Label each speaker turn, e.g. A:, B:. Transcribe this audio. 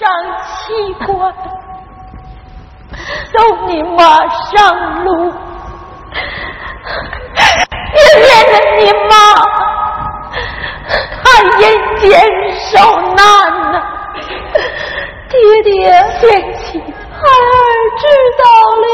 A: 上器官，送你妈上路，你连了你妈，太阴间受难了，爹爹。对不起，孩儿知道了。